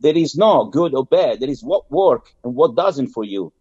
there is no good or bad. There is what work and what doesn't for you.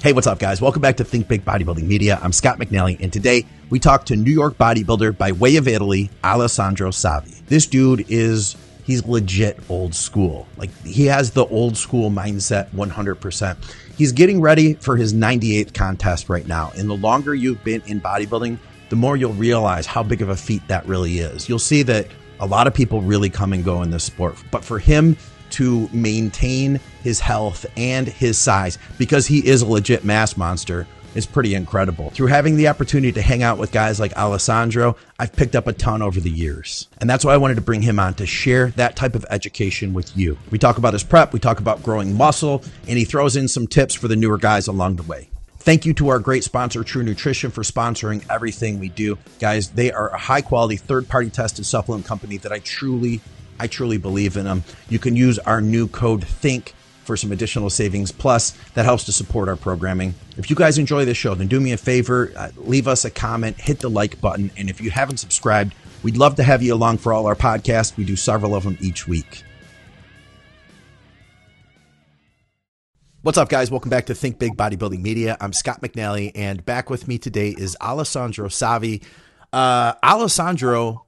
Hey, what's up, guys? Welcome back to Think Big Bodybuilding Media. I'm Scott McNally, and today we talk to New York bodybuilder by way of Italy, Alessandro Savi. This dude is he's legit old school. Like he has the old school mindset 100%. He's getting ready for his 98th contest right now. And the longer you've been in bodybuilding, the more you'll realize how big of a feat that really is. You'll see that a lot of people really come and go in this sport, but for him to maintain his health and his size because he is a legit mass monster is pretty incredible. Through having the opportunity to hang out with guys like Alessandro, I've picked up a ton over the years. And that's why I wanted to bring him on to share that type of education with you. We talk about his prep, we talk about growing muscle, and he throws in some tips for the newer guys along the way. Thank you to our great sponsor, True Nutrition, for sponsoring everything we do. Guys, they are a high quality, third party tested supplement company that I truly I truly believe in them. You can use our new code THINK for some additional savings. Plus, that helps to support our programming. If you guys enjoy this show, then do me a favor, uh, leave us a comment, hit the like button, and if you haven't subscribed, we'd love to have you along for all our podcasts. We do several of them each week. What's up, guys? Welcome back to Think Big Bodybuilding Media. I'm Scott McNally, and back with me today is Alessandro Savi. Uh, Alessandro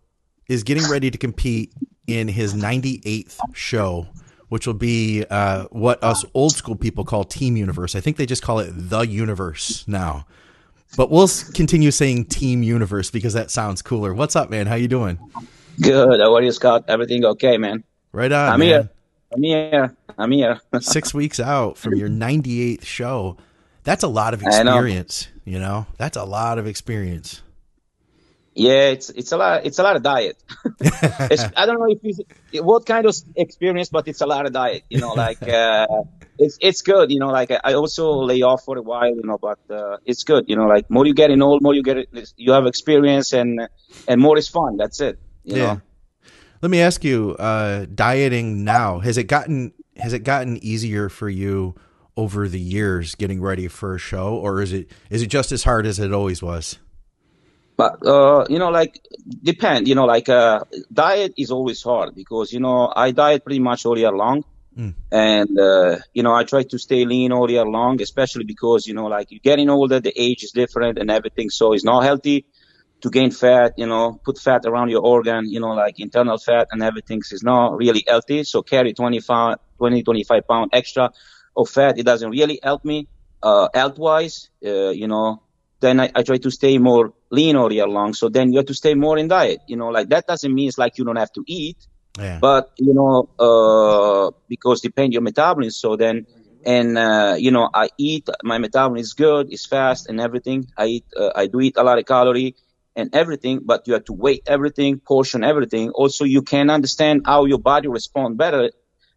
is getting ready to compete in his 98th show, which will be uh, what us old school people call Team Universe. I think they just call it the Universe now, but we'll continue saying Team Universe because that sounds cooler. What's up, man? How you doing? Good. How are you, Scott? Everything okay, man? Right on. I'm man. here. I'm here. I'm here. Six weeks out from your 98th show. That's a lot of experience. Know. You know, that's a lot of experience. Yeah, it's it's a lot. It's a lot of diet. I don't know if you what kind of experience, but it's a lot of diet. You know, like uh, it's it's good. You know, like I also lay off for a while. You know, but uh, it's good. You know, like more you getting old, more you get you have experience, and and more is fun. That's it. yeah. Know? Let me ask you, uh, dieting now has it gotten has it gotten easier for you over the years getting ready for a show, or is it is it just as hard as it always was? But uh, you know, like depend. You know, like uh, diet is always hard because you know I diet pretty much all year long, mm. and uh, you know I try to stay lean all year long, especially because you know like you're getting older, the age is different and everything, so it's not healthy to gain fat. You know, put fat around your organ. You know, like internal fat and everything is not really healthy. So carry 25, 20, 25 pound extra of fat. It doesn't really help me uh, health wise. Uh, you know, then I, I, try to stay more lean all year long. So then you have to stay more in diet. You know, like that doesn't mean it's like you don't have to eat, yeah. but you know, uh, because depend your metabolism. So then, and uh, you know, I eat. My metabolism is good, it's fast, and everything. I eat. Uh, I do eat a lot of calorie and everything, but you have to weigh everything, portion everything. Also, you can understand how your body respond better.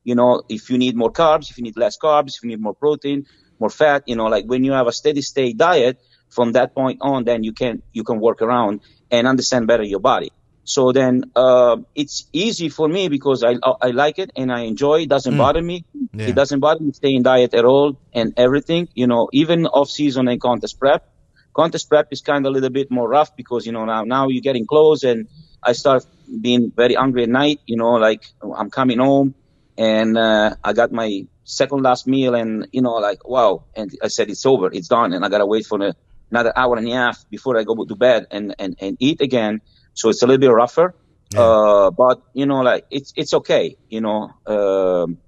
You know, if you need more carbs, if you need less carbs, if you need more protein, more fat. You know, like when you have a steady state diet from that point on, then you can you can work around and understand better your body. So then uh, it's easy for me because I I like it and I enjoy. it. Doesn't mm. bother me. Yeah. It doesn't bother me staying diet at all and everything. You know, even off season and contest prep. Contest prep is kind of a little bit more rough because you know now now you're getting close and I start being very hungry at night. You know, like I'm coming home and uh, I got my second last meal and you know like wow and I said it's over, it's done, and I gotta wait for the another hour and a half before I go to bed and, and, and eat again. So it's a little bit rougher. Yeah. Uh, but you know, like it's, it's okay. You know, um,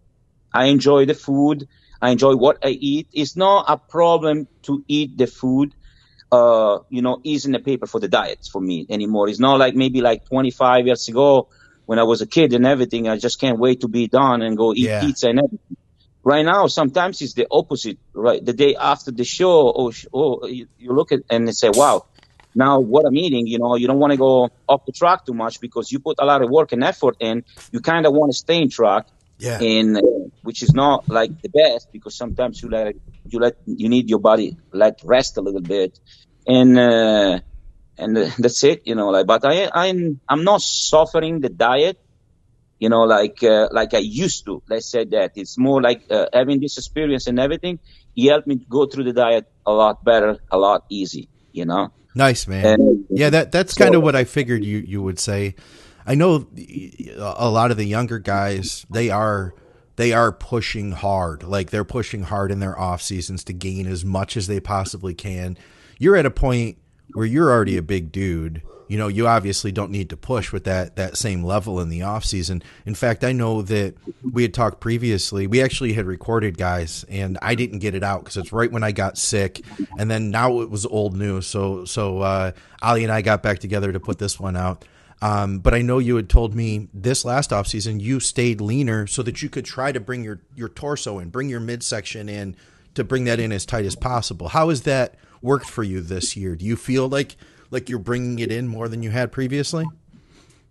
I enjoy the food. I enjoy what I eat. It's not a problem to eat the food. Uh, you know, is in the paper for the diets for me anymore. It's not like maybe like 25 years ago when I was a kid and everything. I just can't wait to be done and go eat yeah. pizza and everything. Right now, sometimes it's the opposite. Right, the day after the show, oh, oh you, you look at and they say, "Wow, now what I'm eating." You know, you don't want to go off the track too much because you put a lot of work and effort in. You kind of want to stay in track. Yeah. In uh, which is not like the best because sometimes you let you let you need your body let rest a little bit, and uh, and uh, that's it. You know, like but I I'm I'm not suffering the diet you know, like uh, like I used to. Let's say that it's more like uh, having this experience and everything. He helped me go through the diet a lot better, a lot easy. You know. Nice man. And, yeah, that that's so, kind of what I figured you you would say. I know a lot of the younger guys they are they are pushing hard. Like they're pushing hard in their off seasons to gain as much as they possibly can. You're at a point where you're already a big dude you know, you obviously don't need to push with that that same level in the off season. In fact, I know that we had talked previously. We actually had recorded guys, and I didn't get it out because it's right when I got sick, and then now it was old news. So so uh, Ali and I got back together to put this one out. Um, but I know you had told me this last off season you stayed leaner so that you could try to bring your your torso in, bring your midsection in, to bring that in as tight as possible. How is that worked for you this year? Do you feel like like you're bringing it in more than you had previously?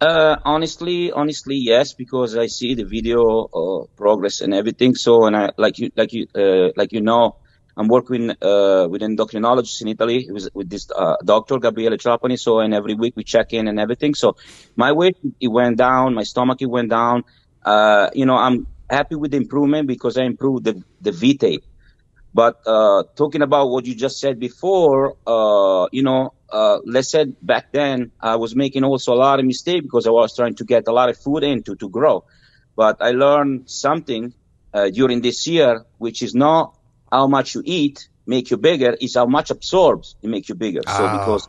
Uh, honestly, honestly, yes, because I see the video uh, progress and everything. So, and I like you, like you, uh, like you know, I'm working uh, with endocrinologist in Italy with, with this uh, doctor Gabriele Trapani. So, and every week we check in and everything. So, my weight it went down, my stomach it went down. Uh, you know, I'm happy with the improvement because I improved the the V tape. But uh, talking about what you just said before, uh, you know, uh, let's say back then I was making also a lot of mistakes because I was trying to get a lot of food into to grow. But I learned something uh, during this year, which is not how much you eat make you bigger, is how much absorbs it make you bigger. Ah. So because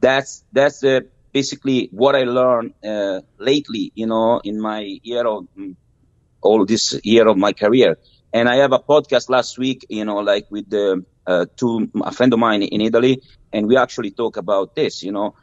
that's that's uh, basically what I learned uh, lately, you know, in my year of mm, all this year of my career and I have a podcast last week, you know, like with the uh, two a friend of mine in Italy, and we actually talk about this. You know,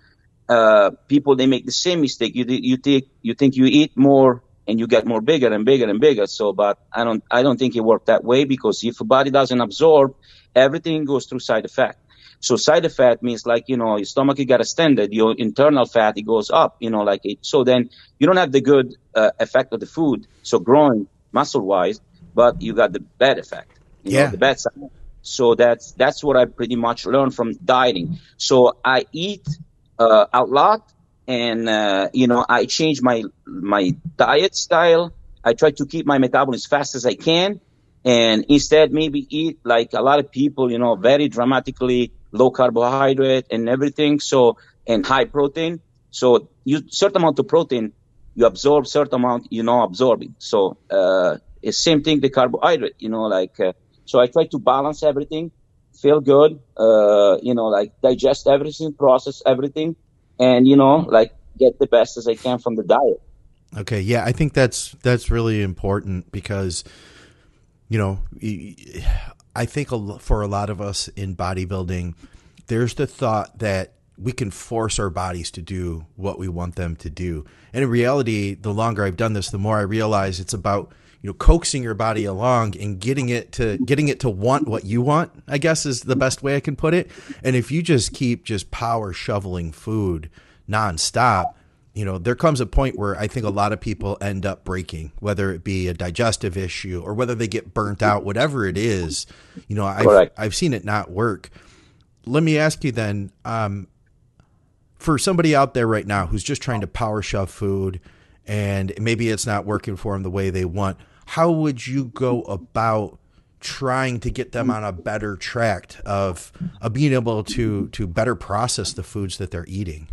uh, people they make the same mistake. You you think you think you eat more and you get more bigger and bigger and bigger. So, but I don't I don't think it worked that way because if a body doesn't absorb, everything goes through side effect. So side effect means like you know your stomach you got extended, your internal fat it goes up. You know, like it. So then you don't have the good uh, effect of the food. So growing muscle wise but you got the bad effect. yeah. Know, the bad side. So that's that's what I pretty much learned from dieting. So I eat uh, a lot, and uh, you know I change my my diet style. I try to keep my metabolism as fast as I can, and instead maybe eat like a lot of people, you know, very dramatically low carbohydrate and everything. So and high protein. So you certain amount of protein, you absorb certain amount, you know, absorbing. So uh, it's same thing the carbohydrate, you know, like, uh, so I try to balance everything, feel good, uh, you know, like digest everything, process everything, and, you know, like get the best as I can from the diet. Okay. Yeah. I think that's, that's really important because, you know, I think for a lot of us in bodybuilding, there's the thought that we can force our bodies to do what we want them to do. And in reality, the longer I've done this, the more I realize it's about you know coaxing your body along and getting it to getting it to want what you want i guess is the best way i can put it. And if you just keep just power shoveling food nonstop you know there comes a point where i think a lot of people end up breaking whether it be a digestive issue or whether they get burnt out whatever it is. You know i've, I've seen it not work. Let me ask you then um, for somebody out there right now who's just trying to power shove food and maybe it's not working for them the way they want. How would you go about trying to get them on a better track of, of being able to to better process the foods that they're eating?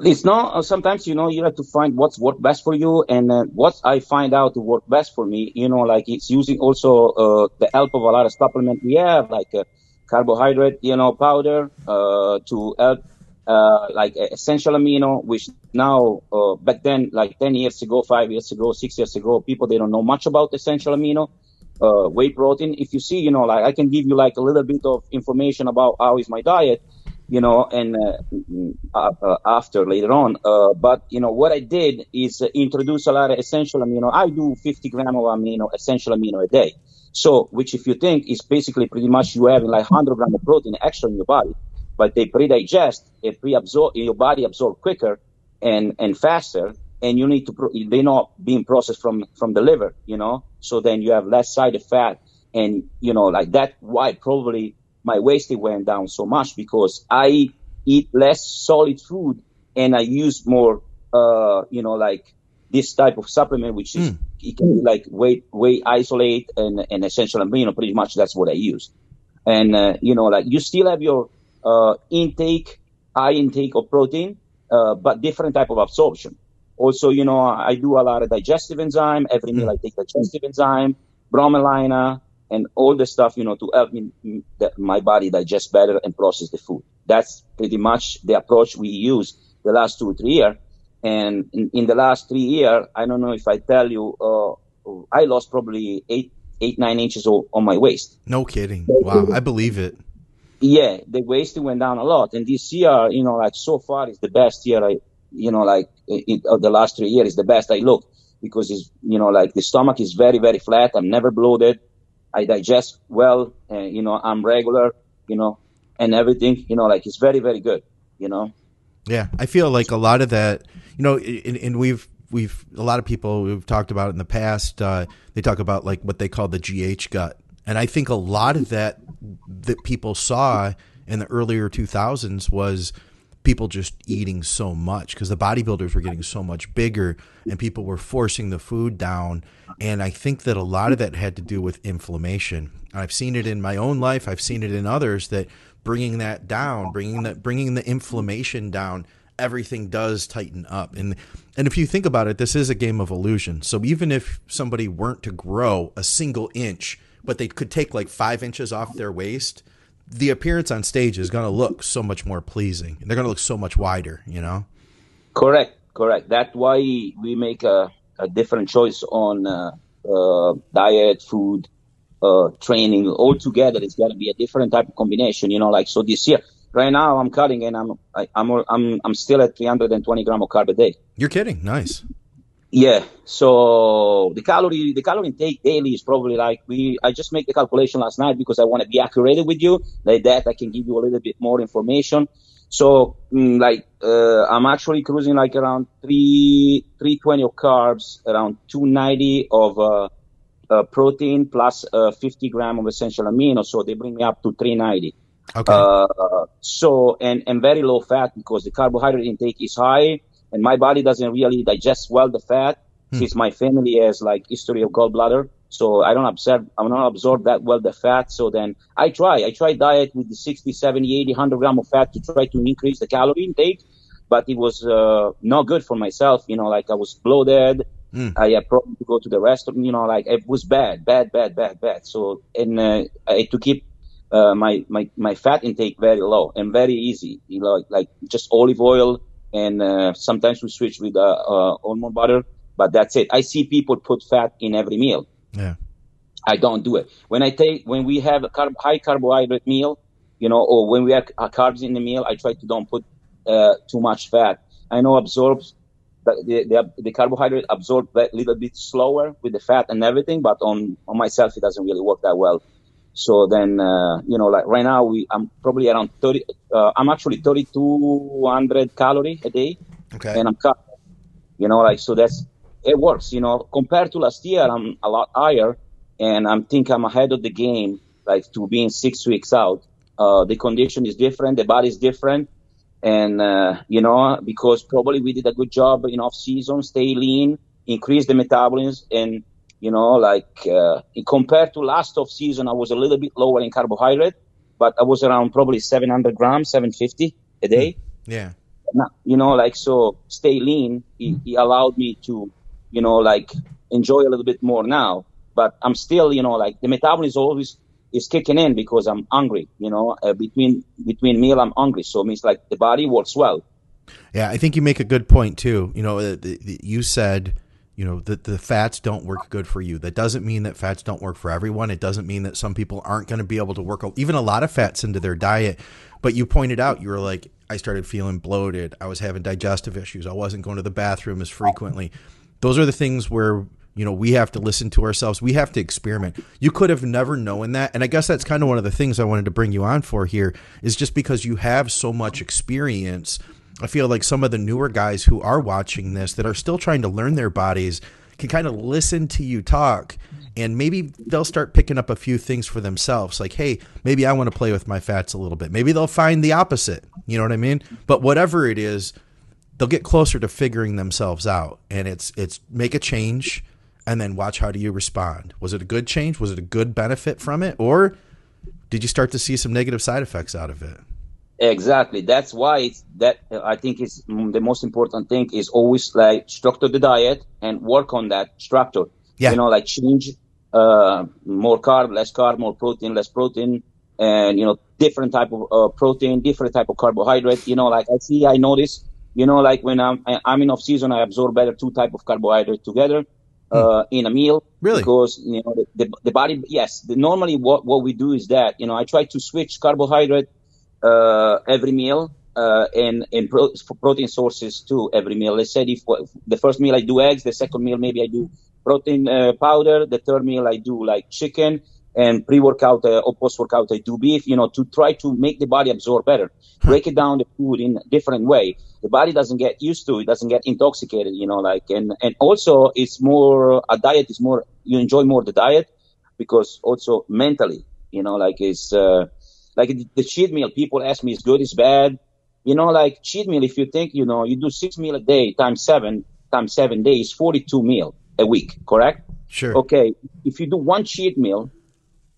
It's not. Uh, sometimes you know you have to find what's work best for you, and uh, what I find out to work best for me, you know, like it's using also uh, the help of a lot of supplement we have, like uh, carbohydrate, you know, powder uh, to help uh, like essential amino, which now, uh, back then, like 10 years ago, five years ago, six years ago, people, they don't know much about essential amino, uh, whey protein. If you see, you know, like I can give you like a little bit of information about how is my diet, you know, and uh, uh, uh after later on. Uh, but, you know, what I did is introduce a lot of essential amino. I do 50 gram of amino, essential amino a day. So, which if you think is basically pretty much you having like 100 gram of protein extra in your body but they pre-digest, it pre-absorb, your body absorb quicker and, and faster. And you need to, pro- they're not being processed from, from the liver, you know? So then you have less side effect. And, you know, like that, why probably my waist went down so much because I eat less solid food and I use more, uh, you know, like this type of supplement, which is, mm. it can be like whey, whey isolate and, and essential amino. Pretty much that's what I use. And, uh, you know, like you still have your intake, high intake of protein, uh, but different type of absorption. Also, you know, I do a lot of digestive enzyme. Every meal I take digestive enzyme, bromelina, and all the stuff, you know, to help me that my body digest better and process the food. That's pretty much the approach we use the last two or three years. And in, in the last three years, I don't know if I tell you, uh, I lost probably eight, eight, nine inches on my waist. No kidding. Wow. I believe it. Yeah. The waist went down a lot. And this year, you know, like so far is the best year I, you know, like uh, the last three years is the best I look because it's, you know, like the stomach is very, very flat. I'm never bloated. I digest well. You know, I'm regular, you know, and everything, you know, like it's very, very good, you know. Yeah. I feel like a lot of that, you know, and, and we've, we've a lot of people we've talked about in the past. Uh, they talk about like what they call the GH gut, and I think a lot of that that people saw in the earlier 2000s was people just eating so much because the bodybuilders were getting so much bigger and people were forcing the food down. And I think that a lot of that had to do with inflammation. I've seen it in my own life. I've seen it in others that bringing that down, bringing that, bringing the inflammation down everything does tighten up. And and if you think about it, this is a game of illusion. So even if somebody weren't to grow a single inch, but they could take like five inches off their waist, the appearance on stage is going to look so much more pleasing. And they're going to look so much wider, you know? Correct, correct. That's why we make a, a different choice on uh, uh, diet, food, uh, training. All together, it's got to be a different type of combination, you know, like so this year right now I'm cutting and I'm I, am i I'm I'm still at 320 gram of carb a day. You're kidding? Nice. Yeah. So the calorie the calorie intake daily is probably like we I just make the calculation last night because I want to be accurate with you. Like that I can give you a little bit more information. So mm, like uh, I'm actually cruising like around three 320 of carbs, around 290 of uh, uh, protein plus uh, 50 gram of essential amino. So they bring me up to 390. Okay. Uh, so and and very low fat because the carbohydrate intake is high, and my body doesn't really digest well the fat hmm. since my family has like history of gallbladder. So I don't absorb, I don't absorb that well the fat. So then I try, I try diet with the 60, 70, 80, 100 gram of fat to try to increase the calorie intake, but it was uh, not good for myself. You know, like I was bloated. Mm. I had problems to go to the restaurant. You know, like it was bad, bad, bad, bad, bad. So and uh, I, to keep uh, my, my, my fat intake very low and very easy. You know, like just olive oil and uh, sometimes we switch with uh, uh, almond butter, but that's it. I see people put fat in every meal. Yeah. I don't do it. When I take, when we have a carb, high carbohydrate meal, you know, or when we have carbs in the meal, I try to don't put uh, too much fat. I know absorbs the, the, the carbohydrate absorb a little bit slower with the fat and everything, but on, on myself, it doesn't really work that well. So then, uh, you know, like right now, we I'm probably around 30. Uh, I'm actually 3,200 calorie a day, okay. and I'm cut. You know, like so that's it works. You know, compared to last year, I'm a lot higher, and I'm think I'm ahead of the game. Like to being six weeks out, uh, the condition is different, the body is different, and uh, you know because probably we did a good job in off season, stay lean, increase the metabolism, and you know, like uh, compared to last off season, I was a little bit lower in carbohydrate, but I was around probably 700 grams, 750 a day. Yeah. You know, like so, stay lean. It, it allowed me to, you know, like enjoy a little bit more now. But I'm still, you know, like the metabolism always is kicking in because I'm hungry. You know, uh, between between meal, I'm hungry. So it means like the body works well. Yeah, I think you make a good point too. You know, the, you said you know that the fats don't work good for you. That doesn't mean that fats don't work for everyone. It doesn't mean that some people aren't going to be able to work even a lot of fats into their diet. But you pointed out you were like i started feeling bloated. I was having digestive issues. I wasn't going to the bathroom as frequently. Those are the things where you know we have to listen to ourselves. We have to experiment. You could have never known that. And i guess that's kind of one of the things i wanted to bring you on for here is just because you have so much experience I feel like some of the newer guys who are watching this that are still trying to learn their bodies can kind of listen to you talk and maybe they'll start picking up a few things for themselves like hey maybe i want to play with my fats a little bit. Maybe they'll find the opposite you know what i mean? But whatever it is they'll get closer to figuring themselves out and it's it's make a change and then watch how do you respond. Was it a good change? Was it a good benefit from it? Or did you start to see some negative side effects out of it Exactly. That's why it's that I think is the most important thing is always like structure the diet and work on that structure. Yeah. You know, like change uh, more carb, less carb, more protein, less protein, and you know, different type of uh, protein, different type of carbohydrate. You know, like I see, I notice. You know, like when I'm I'm in off season, I absorb better two type of carbohydrate together. Hmm. Uh, in a meal. Really? Because you know the, the, the body. Yes. The, normally, what what we do is that you know I try to switch carbohydrate every meal uh, and and pro- protein sources too every meal. Let's say if the first meal I do eggs, the second meal maybe I do protein uh, powder, the third meal I do like chicken, and pre-workout uh, or post-workout I do beef. You know, to try to make the body absorb better, hmm. break it down the food in a different way. The body doesn't get used to it, doesn't get intoxicated. You know, like and and also it's more a diet is more you enjoy more the diet because also mentally, you know, like it's. Uh, like the cheat meal, people ask me, is good, is bad? You know, like cheat meal, if you think, you know, you do six meal a day times seven, times seven days, 42 meal a week, correct? Sure. Okay. If you do one cheat meal,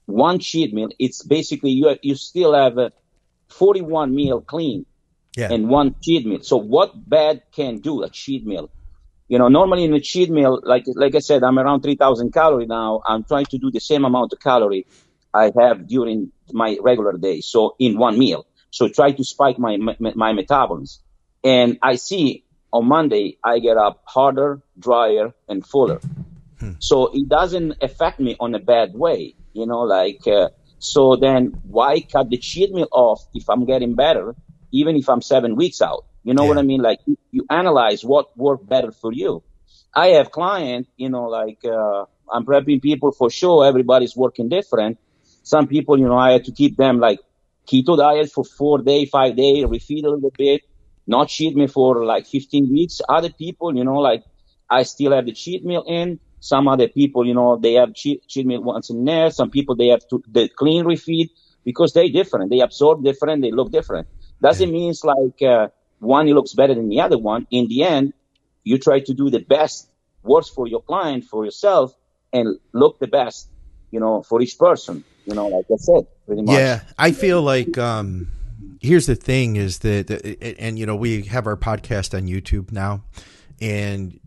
one cheat meal, it's basically you you still have a 41 meal clean yeah. and one cheat meal. So what bad can do a cheat meal? You know, normally in a cheat meal, like like I said, I'm around 3,000 calorie now. I'm trying to do the same amount of calorie I have during my regular day. So in one meal. So try to spike my, my, my metabolism. And I see on Monday, I get up harder, drier, and fuller. Hmm. So it doesn't affect me on a bad way, you know, like, uh, so then why cut the cheat meal off if I'm getting better, even if I'm seven weeks out? You know yeah. what I mean? Like you, analyze what worked better for you. I have client, you know, like, uh, I'm prepping people for sure. Everybody's working different. Some people, you know, I had to keep them like keto diet for four day, five day, refeed a little bit, not cheat me for like 15 weeks. Other people, you know, like I still have the cheat meal in. Some other people, you know, they have cheat, cheat meal once in there. Some people, they have to, the clean refeed because they different. They absorb different. They look different. Doesn't mean it's like, uh, one looks better than the other one. In the end, you try to do the best works for your client, for yourself, and look the best, you know, for each person you know, like I said, pretty much. Yeah, I feel like um, here's the thing: is that, and you know, we have our podcast on YouTube now, and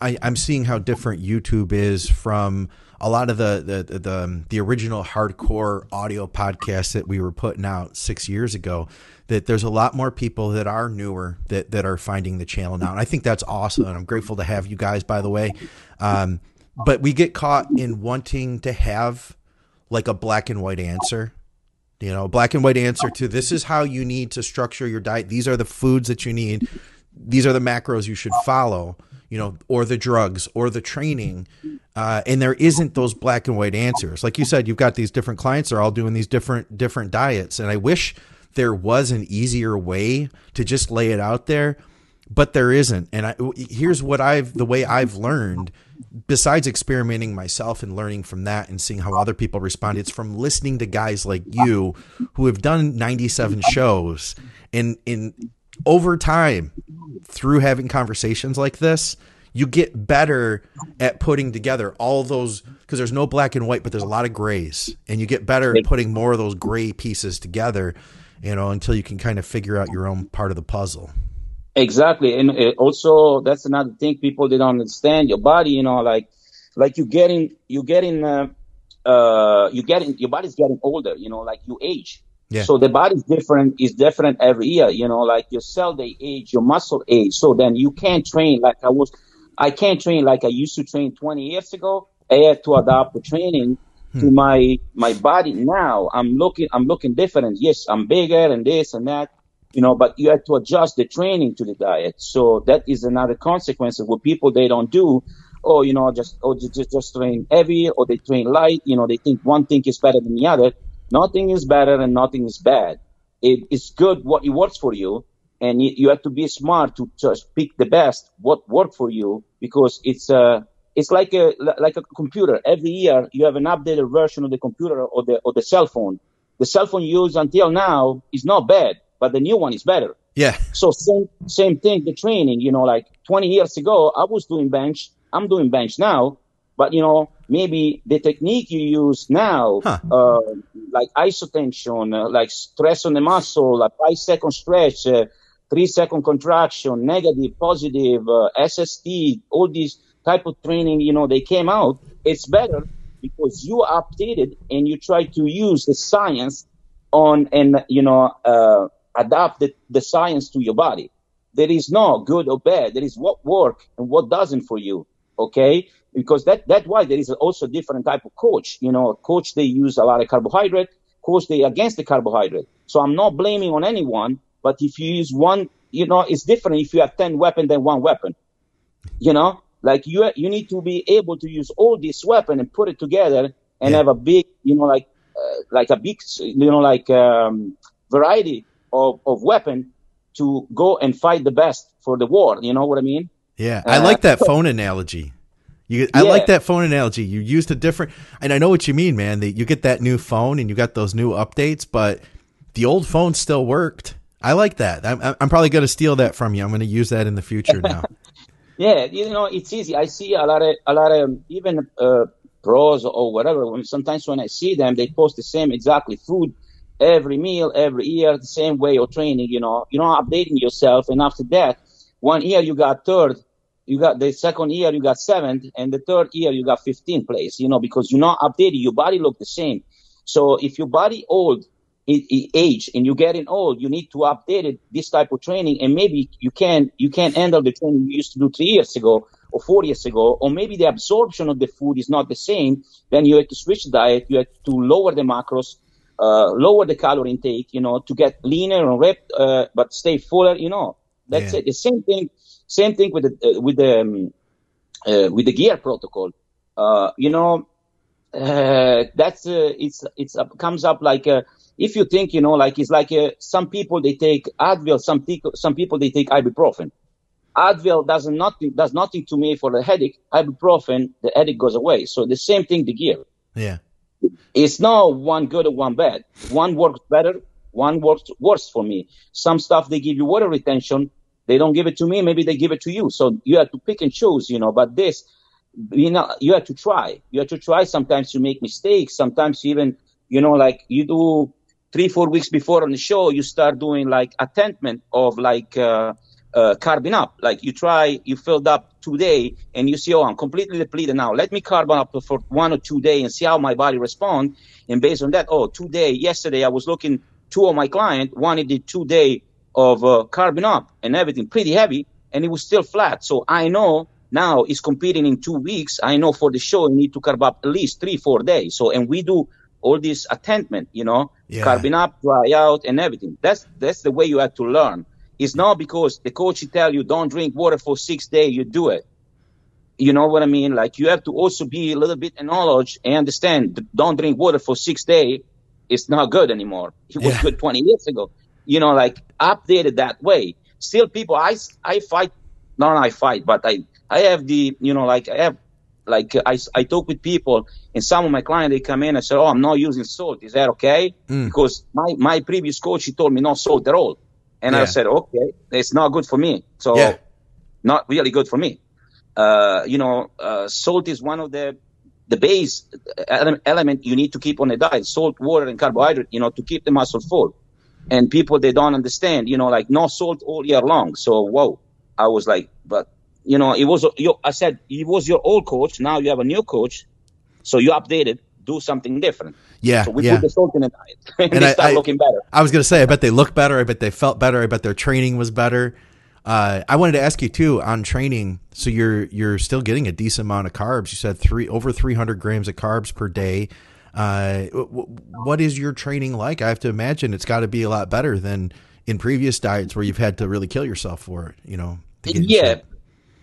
I, I'm seeing how different YouTube is from a lot of the the the, the original hardcore audio podcasts that we were putting out six years ago. That there's a lot more people that are newer that that are finding the channel now, and I think that's awesome. And I'm grateful to have you guys, by the way. Um, but we get caught in wanting to have like a black and white answer. You know, black and white answer to this is how you need to structure your diet. These are the foods that you need. These are the macros you should follow, you know, or the drugs or the training. Uh, and there isn't those black and white answers. Like you said, you've got these different clients, they're all doing these different different diets. And I wish there was an easier way to just lay it out there, but there isn't. And I, here's what I've the way I've learned besides experimenting myself and learning from that and seeing how other people respond, it's from listening to guys like you who have done 97 shows and in over time through having conversations like this, you get better at putting together all those because there's no black and white, but there's a lot of grays, and you get better at putting more of those gray pieces together, you know, until you can kind of figure out your own part of the puzzle. Exactly, and uh, also that's another thing people they don't understand. Your body, you know, like like you getting you getting uh, uh you getting your body's getting older. You know, like you age. Yeah. So the body's different is different every year. You know, like your cell they age, your muscle age. So then you can't train like I was. I can't train like I used to train 20 years ago. I had to adapt the training hmm. to my my body now. I'm looking I'm looking different. Yes, I'm bigger and this and that you know, but you have to adjust the training to the diet. So that is another consequence of what people they don't do. Oh, you know, just oh just just train heavy or they train light. You know, they think one thing is better than the other. Nothing is better and nothing is bad. It is good what it works for you, and you, you have to be smart to just pick the best what worked for you because it's a uh, it's like a like a computer. Every year you have an updated version of the computer or the or the cell phone. The cell phone used until now is not bad but the new one is better. Yeah. So same same thing. The training, you know, like 20 years ago, I was doing bench. I'm doing bench now, but you know, maybe the technique you use now, huh. uh, like isotension, uh, like stress on the muscle, like five second stretch, uh, three second contraction, negative, positive, uh, SST, all these type of training, you know, they came out. It's better because you updated and you try to use the science on and, you know, uh, adapt the, the science to your body. There is no good or bad. There is what work and what doesn't for you. Okay. Because that, that's why there is also different type of coach. You know, coach, they use a lot of carbohydrate. Coach, they against the carbohydrate. So I'm not blaming on anyone, but if you use one, you know, it's different if you have 10 weapon than one weapon. You know, like you, you need to be able to use all this weapon and put it together and yeah. have a big, you know, like, uh, like a big, you know, like, um, variety of, of weapon to go and fight the best for the war. You know what I mean? Yeah, I uh, like that phone analogy. You, I yeah. like that phone analogy. You used a different, and I know what you mean, man. That you get that new phone and you got those new updates, but the old phone still worked. I like that. I'm, I'm probably going to steal that from you. I'm going to use that in the future now. yeah, you know, it's easy. I see a lot of a lot of even uh, pros or whatever. Sometimes when I see them, they post the same exactly food every meal, every year, the same way of training, you know, you're not updating yourself. And after that, one year you got third, you got the second year you got seventh, and the third year you got 15th place, you know, because you're not updating. Your body look the same. So if your body old, it, it age and you're getting old, you need to update it, this type of training. And maybe you can, you can't handle the training you used to do three years ago or four years ago, or maybe the absorption of the food is not the same. Then you have to switch diet. You have to lower the macros lower the calorie intake, you know, to get leaner and ripped, uh, but stay fuller, you know. That's yeah. it. The same thing, same thing with the, uh, with the, um, uh, with the gear protocol. Uh, you know, uh, that's, it's, it's, comes up like, if you think, you know, like, it's like, some people they take Advil, some people, some people they take ibuprofen. Advil does nothing, does nothing to me for the headache. Ibuprofen, the headache goes away. So the same thing, the gear. Yeah. It's not one good or one bad. One works better, one works worse for me. Some stuff they give you water retention, they don't give it to me, maybe they give it to you. So you have to pick and choose, you know, but this, you know, you have to try. You have to try. Sometimes you make mistakes. Sometimes even, you know, like you do three, four weeks before on the show, you start doing like attendment of like, uh, uh, carbon up. Like you try, you filled up today and you see, oh, I'm completely depleted now. Let me carbon up for one or two days and see how my body respond. And based on that, oh, today, yesterday I was looking, two of my client wanted the two day of uh, carbon up and everything pretty heavy and it was still flat. So I know now he's competing in two weeks. I know for the show, you need to carb up at least three, four days. So, and we do all this attendment, you know, yeah. carbon up, dry out and everything. That's, that's the way you have to learn. It's not because the coach tell you don't drink water for six days, you do it. You know what I mean? Like you have to also be a little bit knowledge and understand don't drink water for six days. It's not good anymore. It was yeah. good 20 years ago. You know, like updated that way. Still people, I, I fight, not I fight, but I, I have the, you know, like I have, like I, I talk with people and some of my clients, they come in and say, Oh, I'm not using salt. Is that okay? Mm. Because my, my previous coach, he told me no salt at all. And yeah. I said, okay, it's not good for me. So yeah. not really good for me. Uh, you know, uh, salt is one of the, the base element you need to keep on the diet, salt, water, and carbohydrate, you know, to keep the muscle full. And people, they don't understand, you know, like no salt all year long. So, whoa, I was like, but, you know, it was, your, I said, it was your old coach. Now you have a new coach. So you updated do something different. Yeah, so we yeah. put the salt in the diet, and, and they I, looking better. I was gonna say, I bet they look better. I bet they felt better. I bet their training was better. Uh, I wanted to ask you too on training. So you're you're still getting a decent amount of carbs. You said three over 300 grams of carbs per day. Uh, what is your training like? I have to imagine it's got to be a lot better than in previous diets where you've had to really kill yourself for it. You know. Yeah,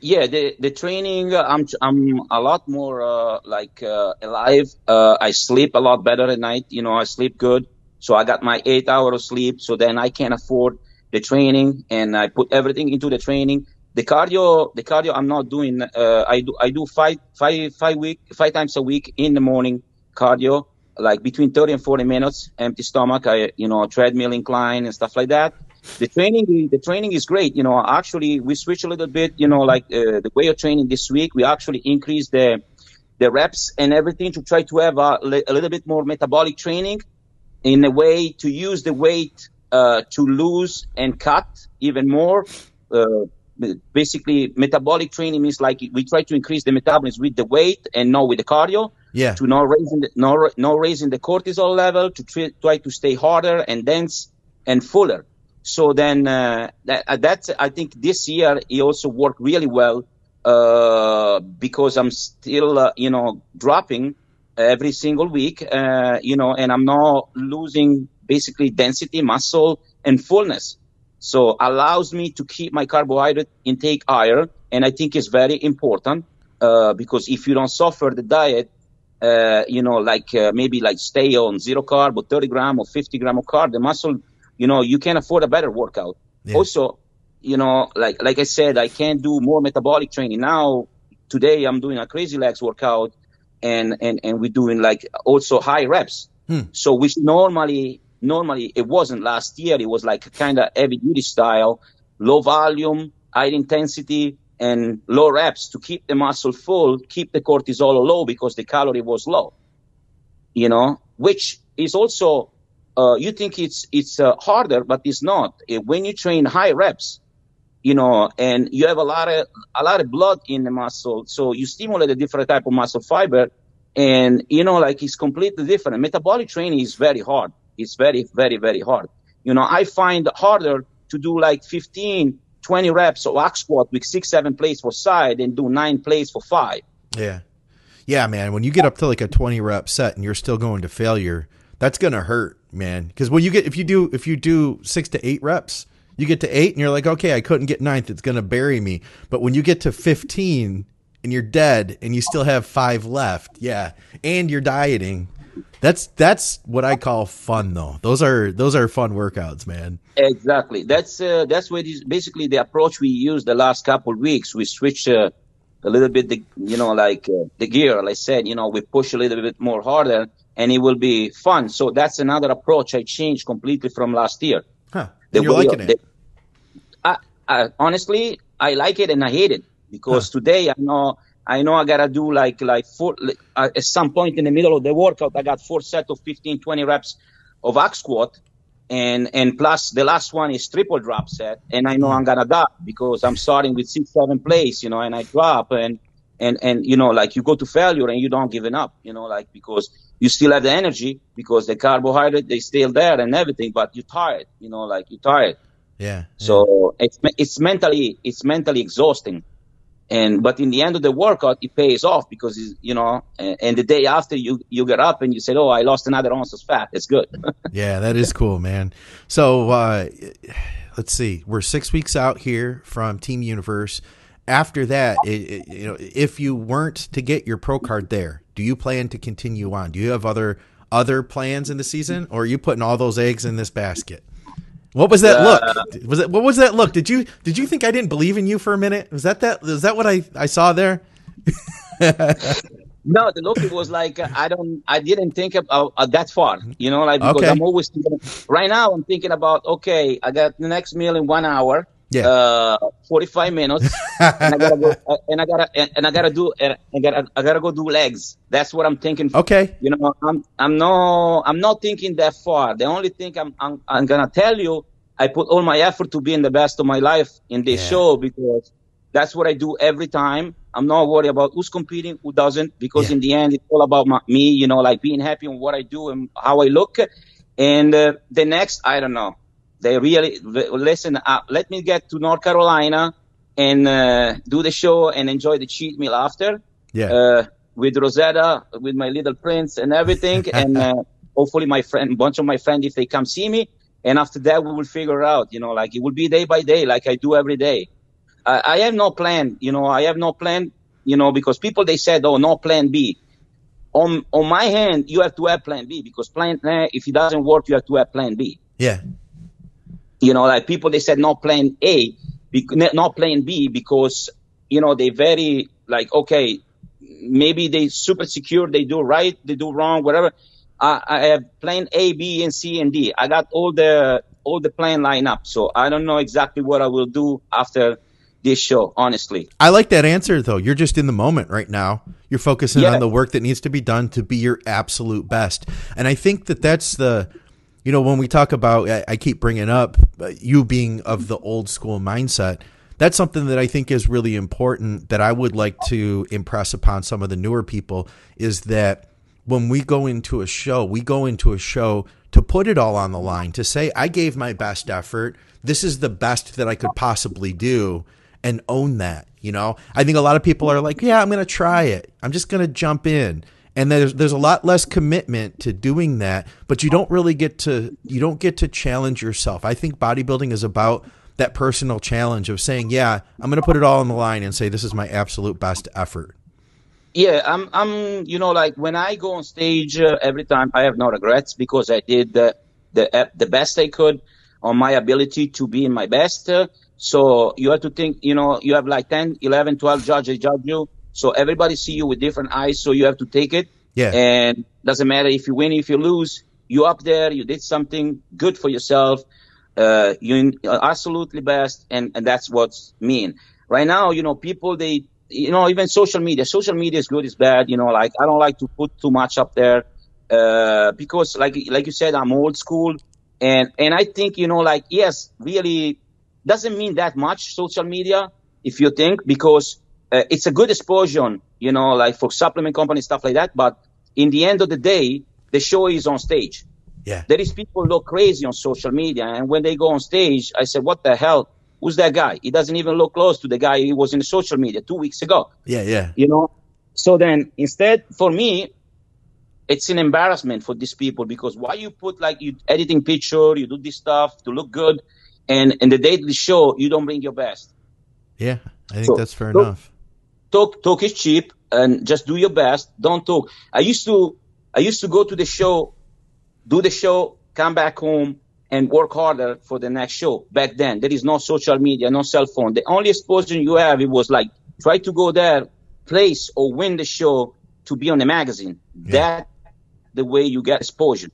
yeah, the the training. Uh, I'm I'm a lot more uh, like uh, alive. Uh, I sleep a lot better at night. You know, I sleep good. So I got my eight hours of sleep. So then I can afford the training, and I put everything into the training. The cardio, the cardio, I'm not doing. Uh, I do I do five five five week five times a week in the morning cardio, like between 30 and 40 minutes, empty stomach. I you know treadmill incline and stuff like that the training the training is great you know actually we switch a little bit you know like uh, the way of training this week we actually increased the the reps and everything to try to have a, a little bit more metabolic training in a way to use the weight uh, to lose and cut even more. Uh, basically, metabolic training means like we try to increase the metabolism with the weight and not with the cardio. Yeah. To not raising the, not, not raising the cortisol level to try, try to stay harder and dense and fuller. So then uh, that, uh, that's I think this year he also worked really well uh, because I'm still uh, you know dropping every single week, uh, you know, and I'm not losing basically density, muscle, and fullness. So allows me to keep my carbohydrate intake higher, and I think it's very important uh, because if you don't suffer the diet, uh, you know, like uh, maybe like stay on zero carb or 30 gram or 50 gram of carb, the muscle, you know, you can afford a better workout. Yeah. Also, you know, like like I said, I can do more metabolic training now. Today, I'm doing a crazy legs workout, and and and we're doing like also high reps. Hmm. So which normally normally it wasn't last year. It was like kind of heavy duty style, low volume, high intensity, and low reps to keep the muscle full, keep the cortisol low because the calorie was low. You know, which is also uh, you think it's it's uh, harder, but it's not. When you train high reps, you know, and you have a lot of a lot of blood in the muscle, so you stimulate a different type of muscle fiber, and you know, like it's completely different. Metabolic training is very hard. It's very, very, very hard. You know, I find harder to do like 15, 20 reps of hack squat with six, seven plates for side and do nine plates for five. Yeah. Yeah, man. When you get up to like a 20 rep set and you're still going to failure, that's going to hurt, man. Because when you get, if you do, if you do six to eight reps, you get to eight and you're like, okay, I couldn't get ninth. It's going to bury me. But when you get to 15 and you're dead and you still have five left, yeah, and you're dieting, that's that's what I call fun though. Those are those are fun workouts, man. Exactly. That's uh, that's what is basically the approach we used the last couple of weeks. We switched uh, a little bit the you know like uh, the gear. Like I said, you know, we push a little bit more harder, and it will be fun. So that's another approach I changed completely from last year. Huh? The you're liking it? I, I, honestly, I like it and I hate it because huh. today I know I know I gotta do like like four uh, at some point in the middle of the workout. I got four sets of 15, 20 reps of hack squat, and and plus the last one is triple drop set. And I know I'm gonna die because I'm starting with six, seven plays, you know, and I drop and and and you know like you go to failure and you don't give it up, you know, like because you still have the energy because the carbohydrate they still there and everything, but you're tired, you know, like you're tired. Yeah. yeah. So it's it's mentally it's mentally exhausting and but in the end of the workout it pays off because you know and, and, the day after you you get up and you say oh i lost another ounce of fat. It's good. Yeah that is cool man. So uh, let's see. We're six weeks out here from team universe. After that it, it, you know if you weren't to get your pro card there do you plan to continue on? Do you have other other plans in the season? Or are you putting all those eggs in this basket what was that uh, look? Was it what was that look? Did you did you think I didn't believe in you for a minute? Was that that was that what I I saw there? no, the look it was like I don't I didn't think about uh, that far. You know, like because okay. I'm always thinking. Right now, I'm thinking about okay, I got the next meal in one hour. Yeah. Uh, 45 minutes. and I gotta go, uh, and I gotta, and I gotta do, and I gotta, I gotta go do legs. That's what I'm thinking. Okay. You know, I'm, I'm no, I'm not thinking that far. The only thing I'm, I'm, I'm gonna tell you, I put all my effort to be in the best of my life in this yeah. show because that's what I do every time. I'm not worried about who's competing, who doesn't, because yeah. in the end, it's all about my, me, you know, like being happy with what I do and how I look. And uh, the next, I don't know they really listen. up. let me get to North Carolina and uh, do the show and enjoy the cheat meal after. Yeah. Uh, with Rosetta, with my little prince and everything, and uh, hopefully my friend, bunch of my friends, if they come see me, and after that we will figure out. You know, like it will be day by day, like I do every day. I, I have no plan. You know, I have no plan. You know, because people they said, oh, no plan B. On on my hand, you have to have plan B because plan A, if it doesn't work, you have to have plan B. Yeah. You know, like people they said not plan A, not plan B because you know they very like okay, maybe they super secure, they do right, they do wrong, whatever. I, I have plan A, B, and C and D. I got all the all the plan line up, so I don't know exactly what I will do after this show, honestly. I like that answer though. You're just in the moment right now. You're focusing yeah. on the work that needs to be done to be your absolute best. And I think that that's the you know, when we talk about I, I keep bringing up uh, you being of the old school mindset. That's something that I think is really important that I would like to impress upon some of the newer people is that when we go into a show, we go into a show to put it all on the line, to say, I gave my best effort. This is the best that I could possibly do and own that. You know, I think a lot of people are like, yeah, I'm going to try it. I'm just going to jump in. And there's there's a lot less commitment to doing that, but you don't really get to you don't get to challenge yourself. I think bodybuilding is about that personal challenge of saying, yeah, I'm going to put it all on the line and say this is my absolute best effort. Yeah, I'm I'm you know like when I go on stage uh, every time I have no regrets because I did the the uh, the best I could on my ability to be in my best. Uh, so you have to think, you know, you have like 10, 11, 12 judges judge you. So everybody see you with different eyes. So you have to take it. Yeah. And doesn't matter if you win, if you lose, you up there, you did something good for yourself. Uh, you absolutely best. And, and that's what's mean right now. You know, people, they, you know, even social media, social media is good, is bad. You know, like I don't like to put too much up there. Uh, because like, like you said, I'm old school. And, and I think, you know, like, yes, really, doesn't mean that much social media if you think because uh, it's a good exposure, you know, like for supplement companies stuff like that. But in the end of the day, the show is on stage. Yeah. There is people look crazy on social media, and when they go on stage, I said, "What the hell? Who's that guy? He doesn't even look close to the guy he was in the social media two weeks ago." Yeah, yeah. You know. So then, instead, for me, it's an embarrassment for these people because why you put like you editing picture, you do this stuff to look good, and in the daily show you don't bring your best. Yeah, I think so, that's fair talk, enough. Talk talk is cheap, and just do your best. Don't talk. I used to I used to go to the show, do the show, come back home, and work harder for the next show. Back then, there is no social media, no cell phone. The only exposure you have it was like try to go there, place or win the show to be on the magazine. Yeah. That the way you get exposure,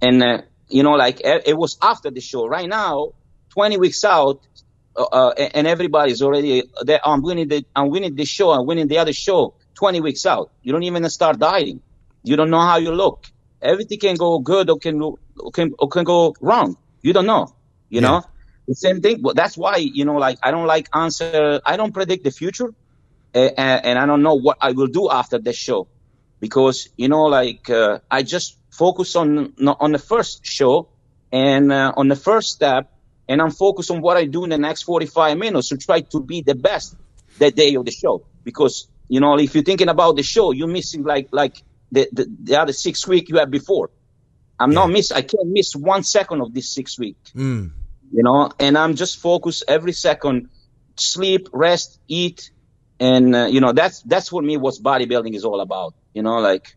and uh, you know, like it was after the show. Right now, 20 weeks out, uh, uh and everybody's already there. I'm winning the I'm winning this show. I'm winning the other show. 20 weeks out, you don't even start dieting. You don't know how you look. Everything can go good or can or can or can go wrong. You don't know. You yeah. know the same thing. But that's why you know, like I don't like answer. I don't predict the future, and, and I don't know what I will do after this show, because you know, like uh, I just focus on on the first show and uh, on the first step and I'm focused on what I do in the next 45 minutes to try to be the best that day of the show. Because, you know, if you're thinking about the show, you're missing like, like the, the, the other six week you had before. I'm yeah. not miss, I can't miss one second of this six week, mm. you know, and I'm just focused every second, sleep, rest, eat. And, uh, you know, that's, that's what me what bodybuilding is all about, you know, like.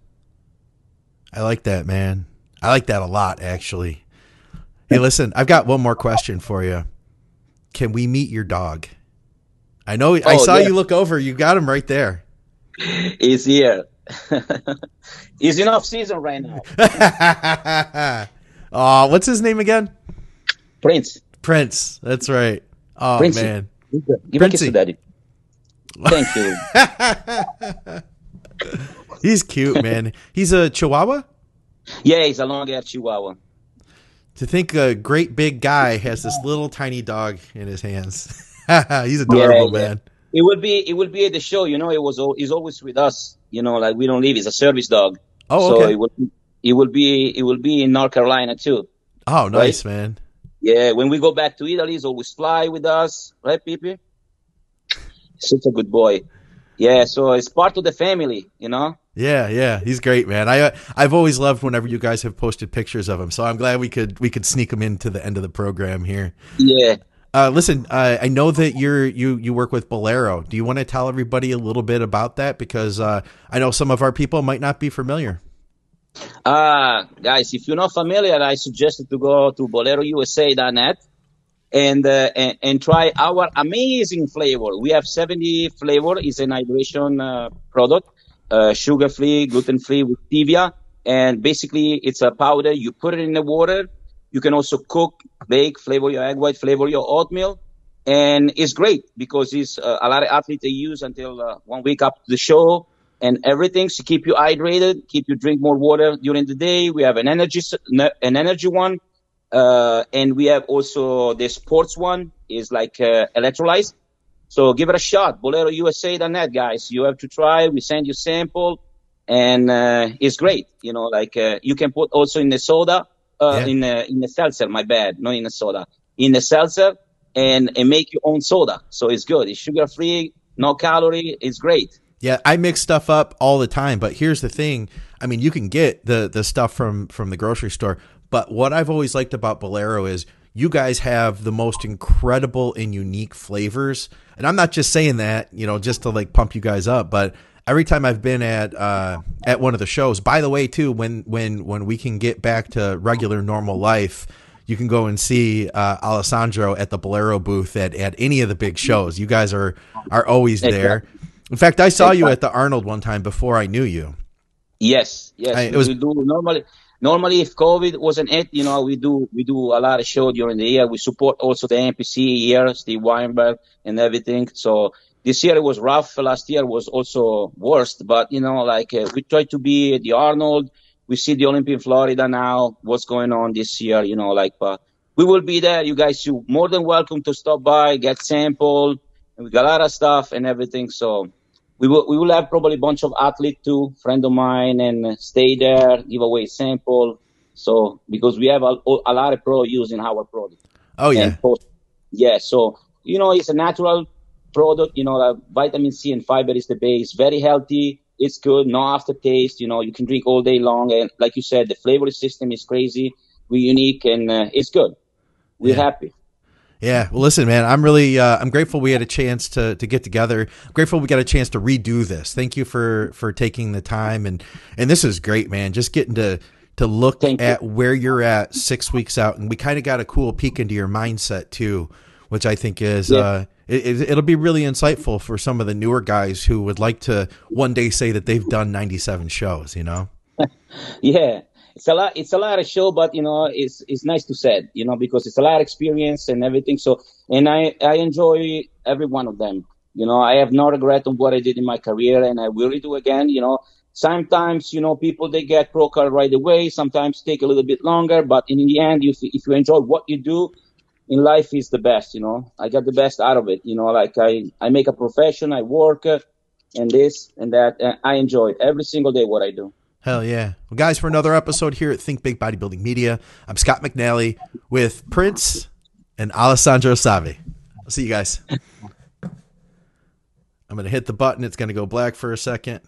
I like that, man. I like that a lot, actually. Hey, listen, I've got one more question for you. Can we meet your dog? I know. Oh, I saw yeah. you look over. You got him right there. He's here. He's in off season right now. oh, what's his name again? Prince. Prince. That's right. Oh Princey. man. Give a kiss to daddy. Thank you. he's cute, man. He's a Chihuahua. Yeah, he's a long-haired Chihuahua. To think a great big guy has this little tiny dog in his hands. He's adorable, yeah, yeah. man. It would be it would be at the show, you know. It was he's always with us, you know. Like we don't leave. He's a service dog. Oh, okay. So it will it will be it will be in North Carolina too. Oh, nice, right? man. Yeah, when we go back to Italy, he's always fly with us, right, Pipi? Such a good boy. Yeah, so it's part of the family, you know. Yeah, yeah, he's great, man. I I've always loved whenever you guys have posted pictures of him, so I'm glad we could we could sneak him into the end of the program here. Yeah. Uh, listen, uh, I know that you're you you work with Bolero. Do you want to tell everybody a little bit about that? Because uh, I know some of our people might not be familiar. Uh, guys, if you're not familiar, I suggest to go to bolerousa.net and, uh, and, and try our amazing flavor. We have 70 flavor. It's an hydration uh, product uh, sugar free, gluten free with stevia. And basically it's a powder. You put it in the water. You can also cook, bake, flavor your egg white, flavor your oatmeal. and it's great because it's uh, a lot of athletes they use until uh, one week to the show and everything to keep you hydrated, keep you drink more water during the day. We have an energy an energy one, uh, and we have also the sports one is like uh, electrolytes. So give it a shot. BoleroUSA.net, guys. You have to try. We send you sample, and uh, it's great. You know, like uh, you can put also in the soda, uh, yeah. in a, in the seltzer. My bad, not in the soda. In the seltzer, and and make your own soda. So it's good. It's sugar free, no calorie. It's great. Yeah, I mix stuff up all the time, but here's the thing. I mean, you can get the the stuff from from the grocery store, but what I've always liked about Bolero is you guys have the most incredible and unique flavors. And I'm not just saying that, you know, just to like pump you guys up, but every time I've been at uh, at one of the shows, by the way, too, when when when we can get back to regular normal life, you can go and see uh, Alessandro at the Bolero booth at, at any of the big shows. You guys are are always there. In fact, I saw you at the Arnold one time before I knew you. Yes, yes. I, it was, we do normally normally if COVID wasn't it, you know, we do we do a lot of show during the year. We support also the NPC here, Steve Weinberg and everything. So this year it was rough. Last year was also worst, but you know, like uh, we try to be the Arnold. We see the Olympia in Florida now. What's going on this year? You know, like but we will be there. You guys, you more than welcome to stop by, get sample. We got a lot of stuff and everything. So we will we will have probably a bunch of athletes too, friend of mine, and stay there, give away sample. So because we have a, a lot of pro using our product. Oh yeah. Post, yeah. So you know it's a natural product. You know, like vitamin C and fiber is the base. Very healthy. It's good. No aftertaste. You know, you can drink all day long. And like you said, the flavor system is crazy. We're unique and uh, it's good. We're yeah. happy. Yeah, well, listen, man, I'm really uh, I'm grateful we had a chance to to get together. I'm grateful we got a chance to redo this. Thank you for for taking the time and and this is great, man. Just getting to to look Thank at you. where you're at six weeks out, and we kind of got a cool peek into your mindset too, which I think is yeah. uh, it, will be really insightful for some of the newer guys who would like to one day say that they've done 97 shows. You know? yeah, it's a lot it's a lot of show but you know it's it's nice to say you know because it's a lot of experience and everything. So and i i enjoy every one of them. You know i have no regret on what i did in my career and i will do again you know. Sometimes you know people they get pro card right away. Sometimes take a little bit longer but in the end if, if you enjoy what you do in life is the best you know. I got the best out of it you know. Like i i make a profession i work and this and that and i enjoy every single day what i do Hell yeah. Well, guys, for another episode here at Think Big Bodybuilding Media, I'm Scott McNally with Prince and Alessandro Savi. I'll see you guys. I'm going to hit the button. It's going to go black for a second.